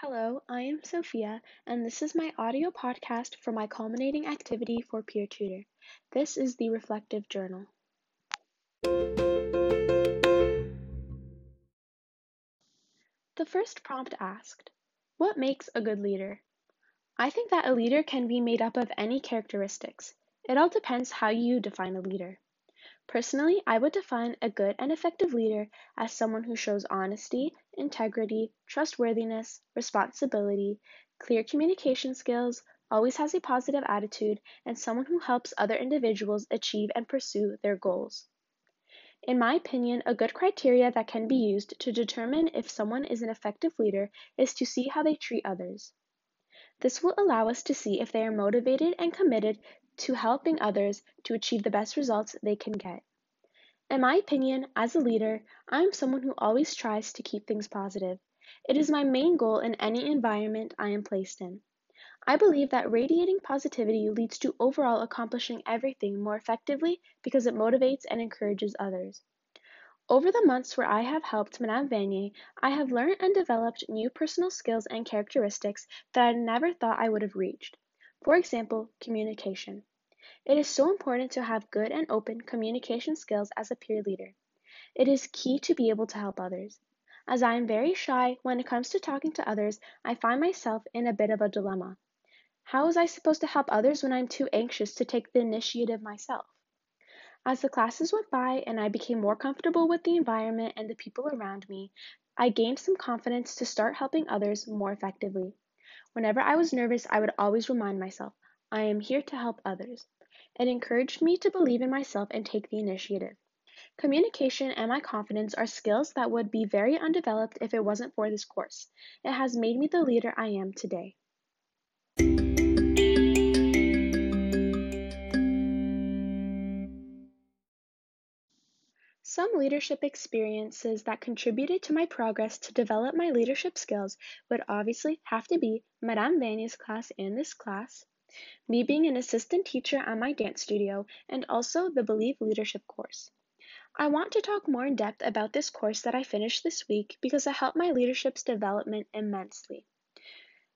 Hello, I am Sophia, and this is my audio podcast for my culminating activity for Peer Tutor. This is the Reflective Journal. The first prompt asked, What makes a good leader? I think that a leader can be made up of any characteristics. It all depends how you define a leader. Personally, I would define a good and effective leader as someone who shows honesty, integrity, trustworthiness, responsibility, clear communication skills, always has a positive attitude, and someone who helps other individuals achieve and pursue their goals. In my opinion, a good criteria that can be used to determine if someone is an effective leader is to see how they treat others. This will allow us to see if they are motivated and committed to helping others to achieve the best results they can get. In my opinion, as a leader, I am someone who always tries to keep things positive. It is my main goal in any environment I am placed in. I believe that radiating positivity leads to overall accomplishing everything more effectively because it motivates and encourages others. Over the months where I have helped Madame Vanier, I have learned and developed new personal skills and characteristics that I never thought I would have reached. For example, communication. It is so important to have good and open communication skills as a peer leader. It is key to be able to help others. As I am very shy when it comes to talking to others, I find myself in a bit of a dilemma. How is I supposed to help others when I'm too anxious to take the initiative myself? As the classes went by and I became more comfortable with the environment and the people around me, I gained some confidence to start helping others more effectively. Whenever I was nervous, I would always remind myself, I am here to help others. It encouraged me to believe in myself and take the initiative. Communication and my confidence are skills that would be very undeveloped if it wasn't for this course. It has made me the leader I am today. Some leadership experiences that contributed to my progress to develop my leadership skills would obviously have to be Madame Vanier's class and this class, me being an assistant teacher at my dance studio, and also the Believe Leadership course. I want to talk more in depth about this course that I finished this week because it helped my leadership's development immensely.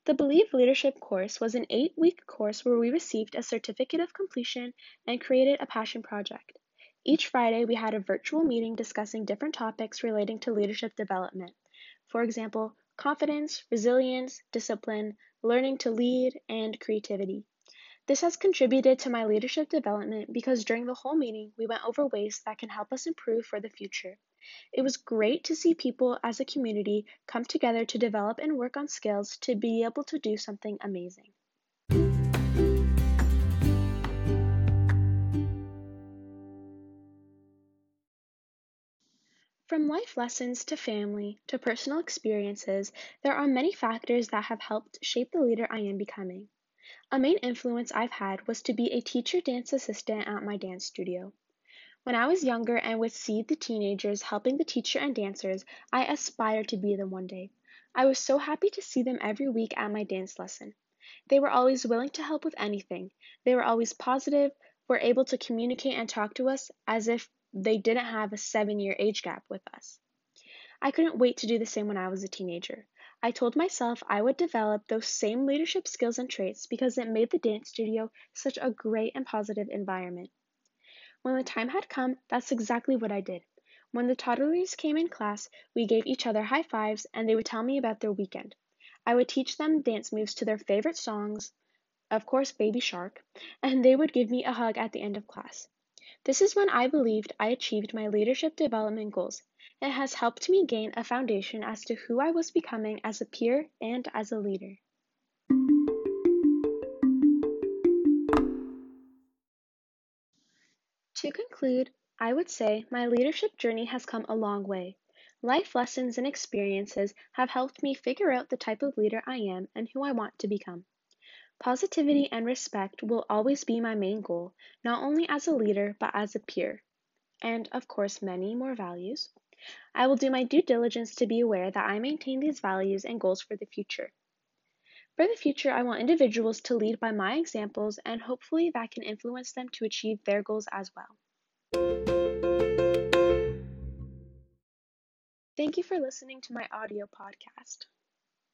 The Believe Leadership course was an eight week course where we received a certificate of completion and created a passion project. Each Friday, we had a virtual meeting discussing different topics relating to leadership development. For example, confidence, resilience, discipline, learning to lead, and creativity. This has contributed to my leadership development because during the whole meeting, we went over ways that can help us improve for the future. It was great to see people as a community come together to develop and work on skills to be able to do something amazing. From life lessons to family to personal experiences, there are many factors that have helped shape the leader I am becoming. A main influence I've had was to be a teacher dance assistant at my dance studio. When I was younger and would see the teenagers helping the teacher and dancers, I aspired to be them one day. I was so happy to see them every week at my dance lesson. They were always willing to help with anything. They were always positive, were able to communicate and talk to us as if they didn't have a seven year age gap with us. I couldn't wait to do the same when I was a teenager. I told myself I would develop those same leadership skills and traits because it made the dance studio such a great and positive environment. When the time had come, that's exactly what I did. When the toddlers came in class, we gave each other high fives and they would tell me about their weekend. I would teach them dance moves to their favorite songs, of course, Baby Shark, and they would give me a hug at the end of class. This is when I believed I achieved my leadership development goals. It has helped me gain a foundation as to who I was becoming as a peer and as a leader. To conclude, I would say my leadership journey has come a long way. Life lessons and experiences have helped me figure out the type of leader I am and who I want to become. Positivity and respect will always be my main goal, not only as a leader, but as a peer. And, of course, many more values. I will do my due diligence to be aware that I maintain these values and goals for the future. For the future, I want individuals to lead by my examples, and hopefully that can influence them to achieve their goals as well. Thank you for listening to my audio podcast.